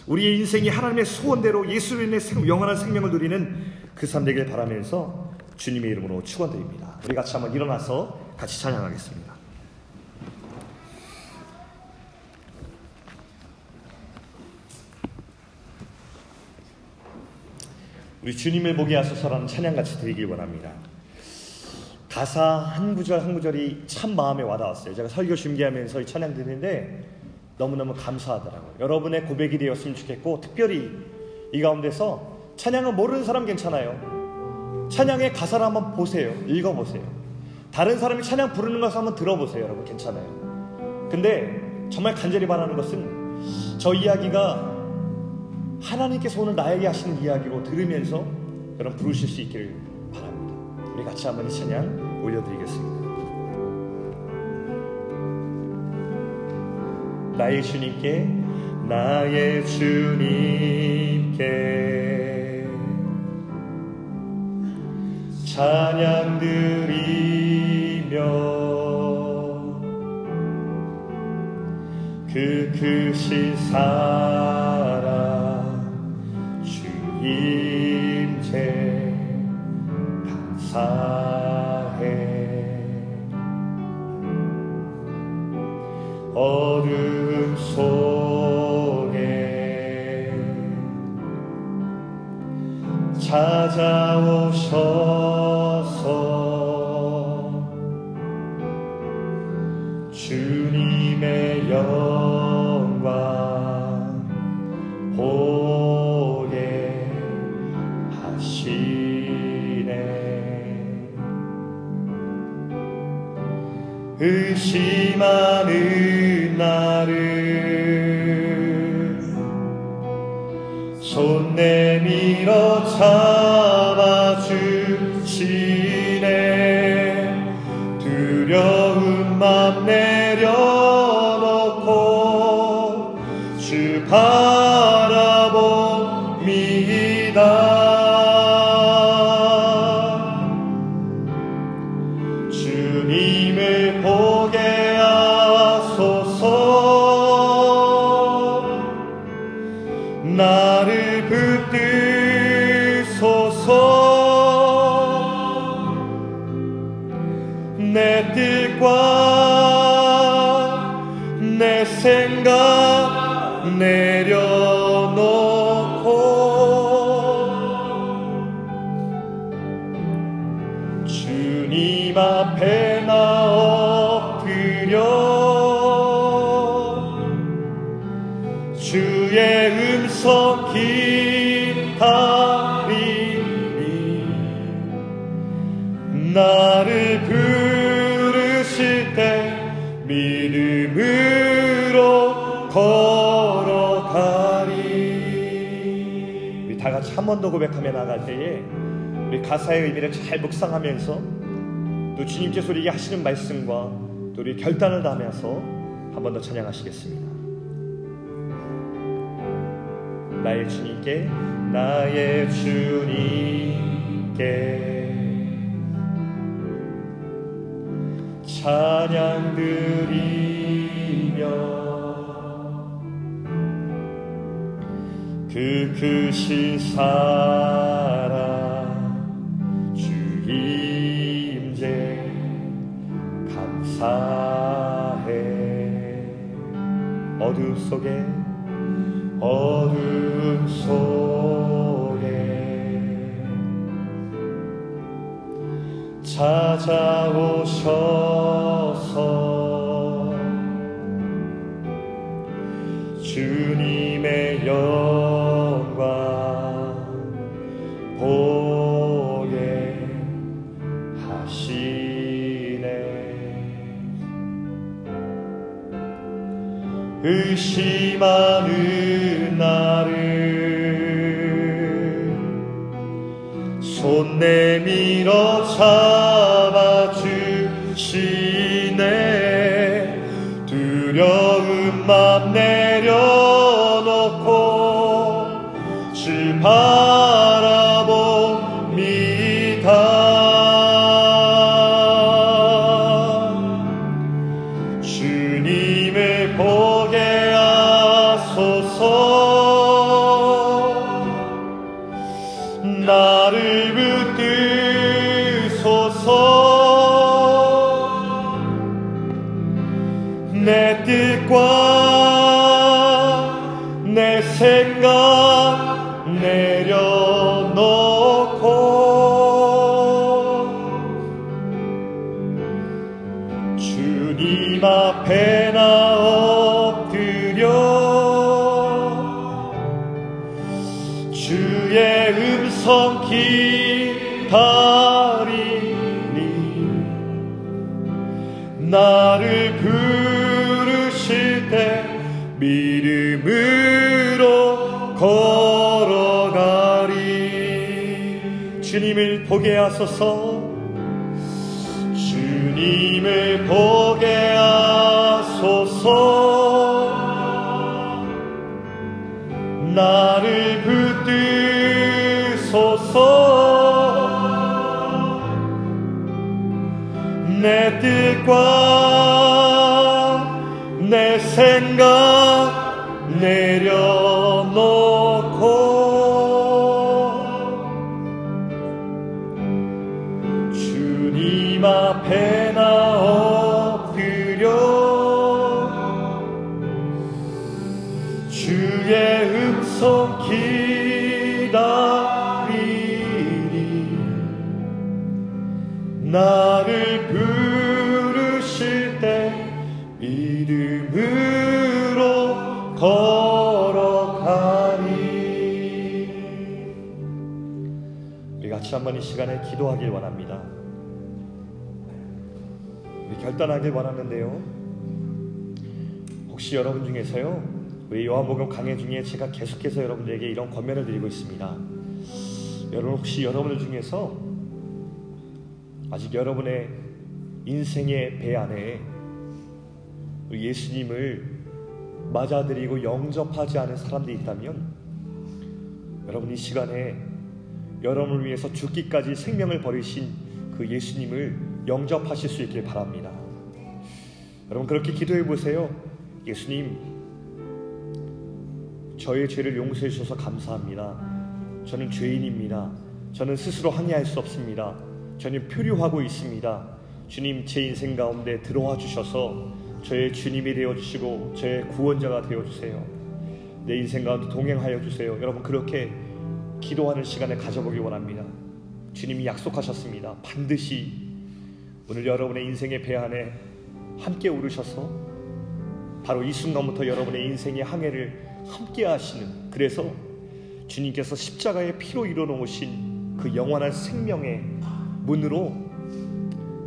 우리의 인생이 하나님의 소원대로 예수님의 영원한 생명을 누리는 그 삶 되길 바라면서 주님의 이름으로 축원드립니다. 우리 같이 한번 일어나서 같이 찬양하겠습니다. 우리 주님을 보게 하소서라는 찬양같이 드리길 원합니다. 가사 한 구절 한 구절이 참 마음에 와닿았어요. 제가 설교 준비하면서 이 찬양 듣는데 너무너무 감사하더라고요. 여러분의 고백이 되었으면 좋겠고 특별히 이 가운데서 찬양을 모르는 사람 괜찮아요. 찬양의 가사를 한번 보세요. 읽어보세요. 다른 사람이 찬양 부르는 것을 한번 들어보세요. 여러분 괜찮아요. 근데 정말 간절히 바라는 것은 저 이야기가 하나님께서 오늘 나에게 하시는 이야기로 들으면서 여러분 부르실 수 있기를 바랍니다. 우리 같이 한번 이 찬양 올려드리겠습니다. 나의 주님께 나의 주님께 찬양 드리며 그 크신 사랑 주임제 감사 어둠 속에 찾아오셔 의심하는 나를 손 내밀어 잡아주 더 고백하며 나갈 때에 우리 가사의 의미를 잘 묵상하면서 또 주님께서 우리에게 하시는 말씀과 또 우리 결단을 다하면서 한 번 더 찬양하시겠습니다. 나의 주님께 나의 주님께 찬양 드리며 그 크신 사랑 주임제 감사해. 어둠 속에 어둠 속에 찾아오셔 의심하는 나를 손 내밀어 잡아주시네. 두려운 맘 내려놓고 주바 내 뜻과 보게 하소서. 주님의 보게 하소서. 나를 붙드소서. 내 뜻과 우리 같이 한번 이 시간에 기도하길 원합니다 결단하길 원하는데요 혹시 여러분 중에서요 우리 요한복음 강해 중에 제가 계속해서 여러분들에게 이런 권면을 드리고 있습니다. 여러분 혹시 여러분들 중에서 아직 여러분의 인생의 배 안에 예수님을 맞아들이고 영접하지 않은 사람들이 있다면 여러분 이 시간에 여러분을 위해서 죽기까지 생명을 버리신 그 예수님을 영접하실 수 있길 바랍니다. 여러분 그렇게 기도해 보세요. 예수님 저의 죄를 용서해 주셔서 감사합니다. 저는 죄인입니다. 저는 스스로 항해할 수 없습니다. 저는 표류하고 있습니다. 주님 제 인생 가운데 들어와 주셔서 저의 주님이 되어 주시고 저의 구원자가 되어 주세요. 내 인생 가운데 동행하여 주세요. 여러분 그렇게 기도하는 시간을 가져보기 원합니다. 주님이 약속하셨습니다. 반드시 오늘 여러분의 인생의 배 안에 함께 오르셔서 바로 이 순간부터 여러분의 인생의 항해를 함께 하시는 그래서 주님께서 십자가의 피로 이뤄놓으신 그 영원한 생명의 문으로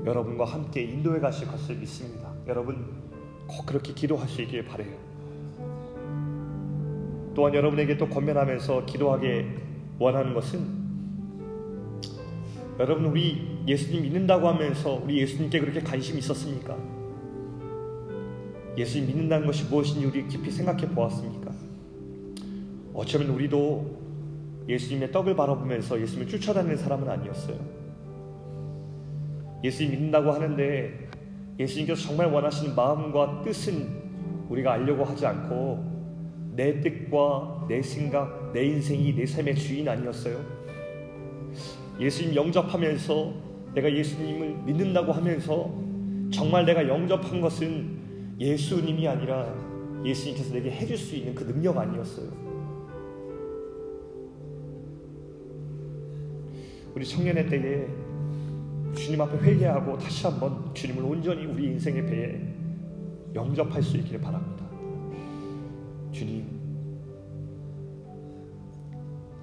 여러분과 함께 인도해 가실 것을 믿습니다. 여러분 꼭 그렇게 기도하시길 바래요. 또한 여러분에게 또 권면하면서 기도하게 원하는 것은 여러분 우리 예수님 믿는다고 하면서 우리 예수님께 그렇게 관심이 있었습니까? 예수님 믿는다는 것이 무엇인지 우리 깊이 생각해 보았습니까? 어쩌면 우리도 예수님의 떡을 바라보면서 예수님을 쫓아다니는 사람은 아니었어요. 예수님 믿는다고 하는데 예수님께서 정말 원하시는 마음과 뜻은 우리가 알려고 하지 않고 내 뜻과 내 생각, 내 인생이 내 삶의 주인 아니었어요. 예수님 영접하면서 내가 예수님을 믿는다고 하면서 정말 내가 영접한 것은 예수님이 아니라 예수님께서 내게 해줄 수 있는 그 능력 아니었어요. 우리 청년의 때에 주님 앞에 회개하고 다시 한번 주님을 온전히 우리 인생의 배에 영접할 수 있기를 바랍니다. 주님,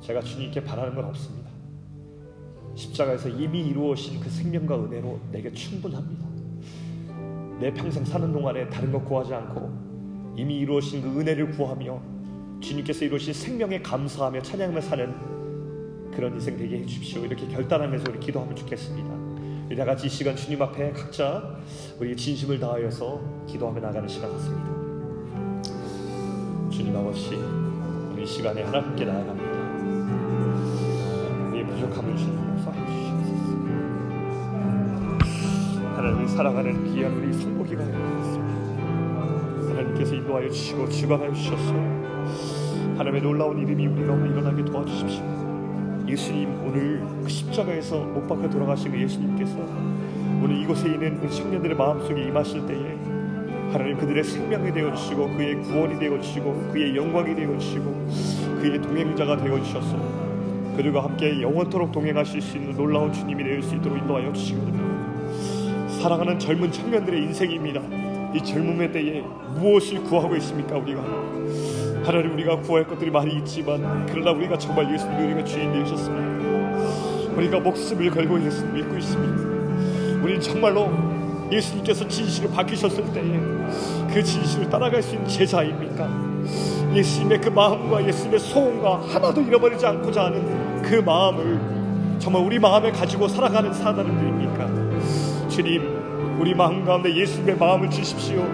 제가 주님께 바라는 건 없습니다. 십자가에서 이미 이루어진 그 생명과 은혜로 내게 충분합니다. 내 평생 사는 동안에 다른 것 구하지 않고 이미 이루어진 그 은혜를 구하며 주님께서 이루신 생명에 감사하며 찬양하며 사는 그런 인생 되게 해주십시오. 이렇게 결단하면서 우리 기도하면 좋겠습니다. 다 같이 이 시간 주님 앞에 각자 우리 진심을 다하여서 기도하며 나가는 시간 같습니다. 주님 아버지, 우리 시간에 하나님께 나아갑니다. 우리의 부족함을 주님 용서해 주시옵소서. 하나님을 사랑하는 귀한 우리 성복이가 되었습니다. 하나님께서 인도하여 주시고 주관하여 주셔서 하나님의 놀라운 이름이 우리 가운데 일어나게 도와주십시오. 예수님 오늘 그 십자가에서 못 박혀 돌아가신 그 예수님께서 오늘 이곳에 있는 그 청년들의 마음속에 임하실 때에 하나님 그들의 생명이 되어 주시고 그의 구원이 되어 주시고 그의 영광이 되어 주시고 그의 동행자가 되어 주셔서 그들과 함께 영원토록 동행하실 수 있는 놀라운 주님이 되어 수 있도록 인도하여 주시거든요. 사랑하는 젊은 청년들의 인생입니다. 이 젊음의 때에 무엇을 구하고 있습니까 우리가 하나님 우리가 구할 것들이 많이 있지만 그러나 우리가 정말 예수님이 우리가 주인 되셨습니다. 우리가 목숨을 걸고 예수님 믿고 있습니다. 우리는 정말로 예수님께서 진실을 밝히셨을 때에 그 진실을 따라갈 수 있는 제자입니까? 예수님의 그 마음과 예수님의 소원과 하나도 잃어버리지 않고자 하는 그 마음을 정말 우리 마음에 가지고 살아가는 사람들입니까? 주님 우리 마음 가운데 예수님의 마음을 주십시오.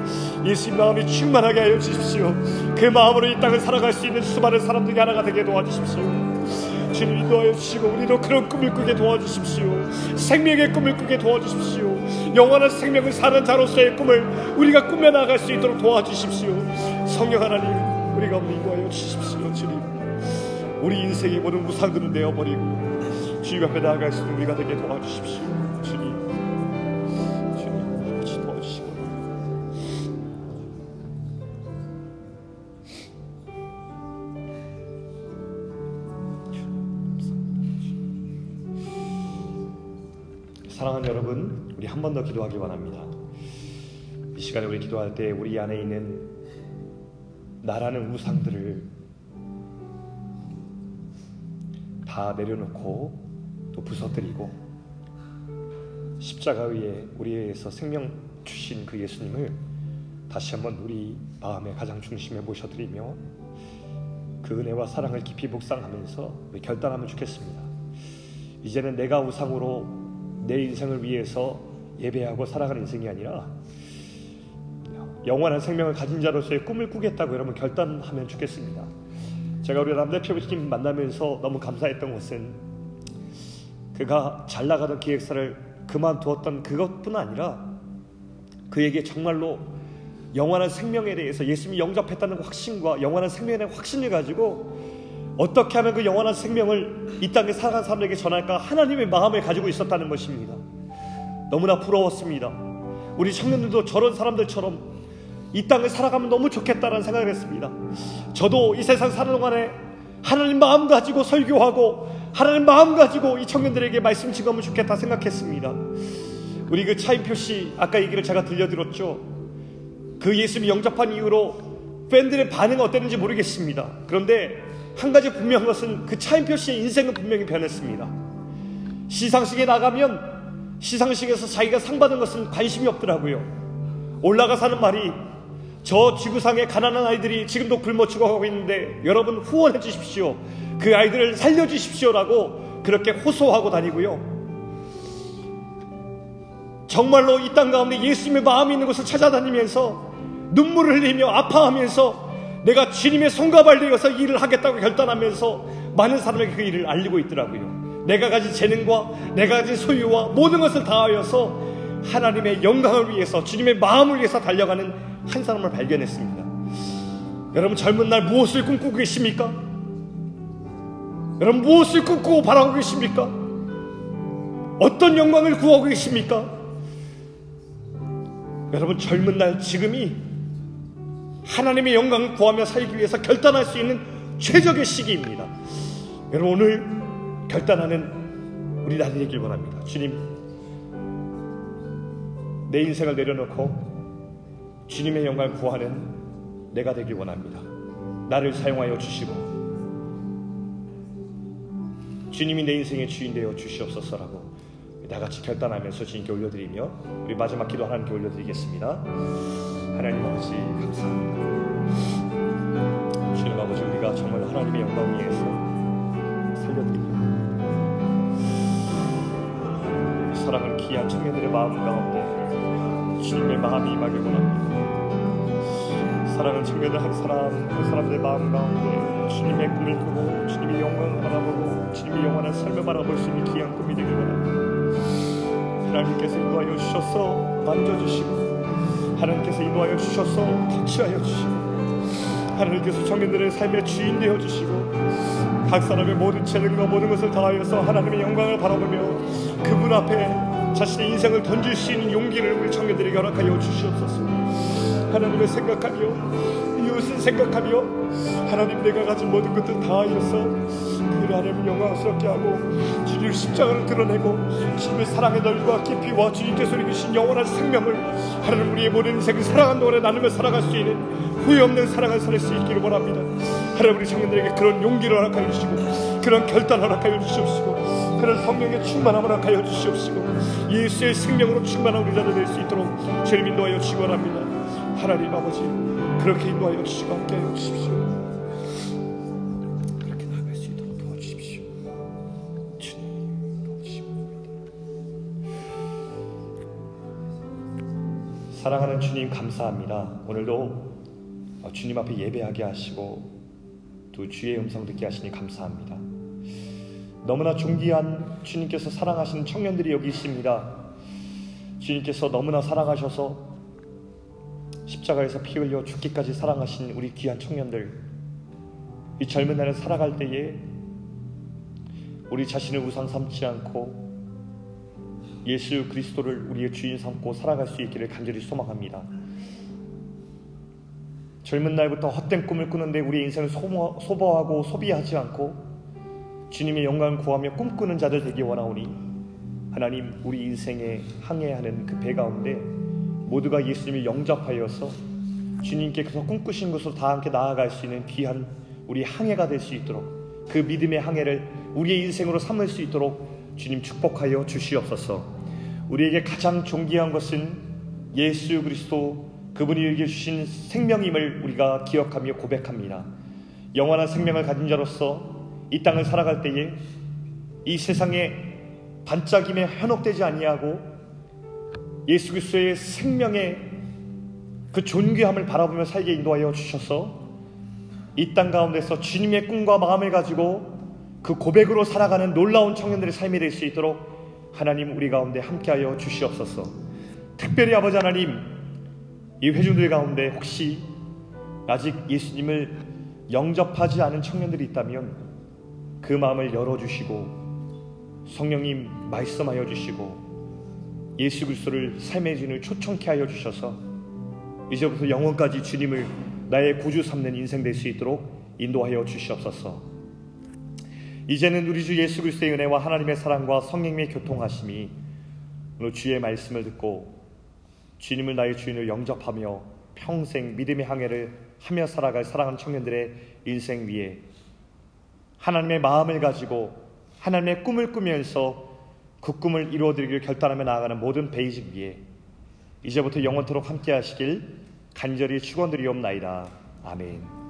예수님 마음이 충만하게 하여 주십시오. 그 마음으로 이 땅을 살아갈 수 있는 수많은 사람들이 하나가 되게 도와주십시오. 주님 인도하여 주시고 우리도 그런 꿈을 꾸게 도와주십시오. 생명의 꿈을 꾸게 도와주십시오. 영원한 생명을 사는 자로서의 꿈을 우리가 꾸며 나갈 수 있도록 도와주십시오. 성령 하나님 우리가 인도하여 주십시오. 주님 우리 인생의 모든 무상들은 내어버리고 주님 앞에 나아갈 수 있는 우리가 되게 도와주십시오. 사랑하는 여러분, 우리 한 번 더 기도하기 원합니다. 이 시간에 우리 기도할 때 우리 안에 있는 나라는 우상들을 다 내려놓고 또 부서뜨리고 십자가 위에 우리에서 생명 주신 그 예수님을 다시 한번 우리 마음의 가장 중심에 모셔드리며 그 은혜와 사랑을 깊이 묵상하면서 결단하면 좋겠습니다. 이제는 내가 우상으로 내 인생을 위해서 예배하고 살아가는 인생이 아니라 영원한 생명을 가진 자로서의 꿈을 꾸겠다고 여러분 결단하면 좋겠습니다. 제가 우리 남대표님 만나면서 너무 감사했던 것은 그가 잘 나가던 기획사를 그만두었던 그것뿐 아니라 그에게 정말로 영원한 생명에 대해서 예수님이 영접했다는 확신과 영원한 생명에 대한 확신을 가지고 어떻게 하면 그 영원한 생명을 이 땅에 살아간 사람에게 전할까 하나님의 마음을 가지고 있었다는 것입니다. 너무나 부러웠습니다. 우리 청년들도 저런 사람들처럼 이 땅을 살아가면 너무 좋겠다는 생각을 했습니다. 저도 이 세상 사는 동안에 하나님 마음 가지고 설교하고 하나님 마음 가지고 이 청년들에게 말씀 증거하면 좋겠다 생각했습니다. 우리 그 차인표 씨 아까 얘기를 제가 들려드렸죠. 그 예수님 영접한 이후로 팬들의 반응은 어땠는지 모르겠습니다. 그런데 한 가지 분명한 것은 그 차인표 씨의 인생은 분명히 변했습니다. 시상식에 나가면 시상식에서 자기가 상 받은 것은 관심이 없더라고요. 올라가서 하는 말이 저 지구상의 가난한 아이들이 지금도 굶어 죽어가고 있는데 여러분 후원해 주십시오. 그 아이들을 살려 주십시오라고 그렇게 호소하고 다니고요. 정말로 이 땅 가운데 예수님의 마음이 있는 곳을 찾아다니면서 눈물을 흘리며 아파하면서 내가 주님의 손가발 되어서 일을 하겠다고 결단하면서 많은 사람에게 그 일을 알리고 있더라고요. 내가 가진 재능과 내가 가진 소유와 모든 것을 다하여서 하나님의 영광을 위해서 주님의 마음을 위해서 달려가는 한 사람을 발견했습니다. 여러분 젊은 날 무엇을 꿈꾸고 계십니까? 여러분 무엇을 꿈꾸고 바라고 계십니까? 어떤 영광을 구하고 계십니까? 여러분 젊은 날 지금이 하나님의 영광을 구하며 살기 위해서 결단할 수 있는 최적의 시기입니다. 여러분 오늘 결단하는 우리 날이 되길 원합니다. 주님 내 인생을 내려놓고 주님의 영광을 구하는 내가 되길 원합니다. 나를 사용하여 주시고 주님이 내 인생의 주인 되어 주시옵소서라고 나같이 결단하면서 주님께 올려드리며 우리 마지막 기도 하나님께 올려드리겠습니다. 하나님 아버지 감사합니다. 주님 아버지 우리가 정말 하나님의 영광 위해서 살려드립니다. 사랑을 귀한 청년들의 마음 가운데 주님의 마음이 임하길 원합니다. 사랑하는 청년들 한 사람 그 사람들의 마음 가운데 주님의 꿈을 꾸고 주님의 영광을 바라보고 주님의 영원한 삶을 바라볼 수 있는 귀한 꿈이 되길 원합니다. 하나님께서 인도하여 주셔서 만져주시고 하나님께서 인도하여 주셔서 터치하여 주시고 하나님께서 청년들의 삶의 주인 되어 주시고 각 사람의 모든 재능과 모든 것을 다하여서 하나님의 영광을 바라보며 그분 앞에 자신의 인생을 던질 수 있는 용기를 우리 청년들에게 허락하여 주시옵소서. 하나님을 생각하며 이웃을 생각하며 하나님 내가 가진 모든 것들 다하여서 그 하나님을 영광스럽게 하고 주님 십자가를 드러내고 주님의 사랑의 넓이와 깊이와 주님께서 이루신 영원한 생명을 하나님 우리의 모든 인생을 사랑한 동안에 나누며 살아갈 수 있는 후회 없는 사랑을 살수 있기를 원합니다. 하나님 우리 청년들에게 그런 용기를 허락하여 주시고 그런 결단을 허락하여 주시옵시고 그런 성령의 충만함을 허락하여 주시옵시고 예수의 생명으로 충만한 우리 자들 될 수 있도록 주님 인도하여 주시기 원합니다. 하나님 아버지 그렇게 인도하여 주시고 함께하여 주십시오 사랑하는 주님 감사합니다. 오늘도 주님 앞에 예배하게 하시고 또 주의 음성 듣게 하시니 감사합니다. 너무나 존귀한 주님께서 사랑하시는 청년들이 여기 있습니다. 주님께서 너무나 사랑하셔서 십자가에서 피 흘려 죽기까지 사랑하신 우리 귀한 청년들 이 젊은 날을 살아갈 때에 우리 자신을 우상 삼지 않고 예수 그리스도를 우리의 주인 삼고 살아갈 수 있기를 간절히 소망합니다. 젊은 날부터 헛된 꿈을 꾸는데 우리 인생을 소모, 소모하고 소비하지 않고 주님의 영광을 구하며 꿈꾸는 자들 되기 원하오니 하나님 우리 인생에 항해하는 그 배 가운데 모두가 예수님을 영접하여서 주님께서 꿈꾸신 곳으로 다 함께 나아갈 수 있는 귀한 우리 항해가 될 수 있도록 그 믿음의 항해를 우리의 인생으로 삼을 수 있도록 주님 축복하여 주시옵소서. 우리에게 가장 존귀한 것은 예수 그리스도 그분이 우리에게 주신 생명임을 우리가 기억하며 고백합니다. 영원한 생명을 가진 자로서 이 땅을 살아갈 때에 이 세상에 반짝임에 현혹되지 아니하고 예수 그리스도의 생명의 그 존귀함을 바라보며 살게 인도하여 주셔서 이 땅 가운데서 주님의 꿈과 마음을 가지고 그 고백으로 살아가는 놀라운 청년들의 삶이 될 수 있도록 하나님 우리 가운데 함께하여 주시옵소서. 특별히 아버지 하나님 이 회중들 가운데 혹시 아직 예수님을 영접하지 않은 청년들이 있다면 그 마음을 열어주시고 성령님 말씀하여 주시고 예수 그리스도를 삶의 진을 초청케 하여 주셔서 이제부터 영원까지 주님을 나의 구주 삼는 인생 될 수 있도록 인도하여 주시옵소서. 이제는 우리 주 예수 그리스도의 은혜와 하나님의 사랑과 성령님의 교통하심이 오늘 주의 말씀을 듣고 주님을 나의 주인을 영접하며 평생 믿음의 항해를 하며 살아갈 사랑하는 청년들의 인생 위에 하나님의 마음을 가지고 하나님의 꿈을 꾸면서 그 꿈을 이루어드리기를 결단하며 나아가는 모든 베이직 위에 이제부터 영원토록 함께 하시길 간절히 축원드리옵나이다. 아멘.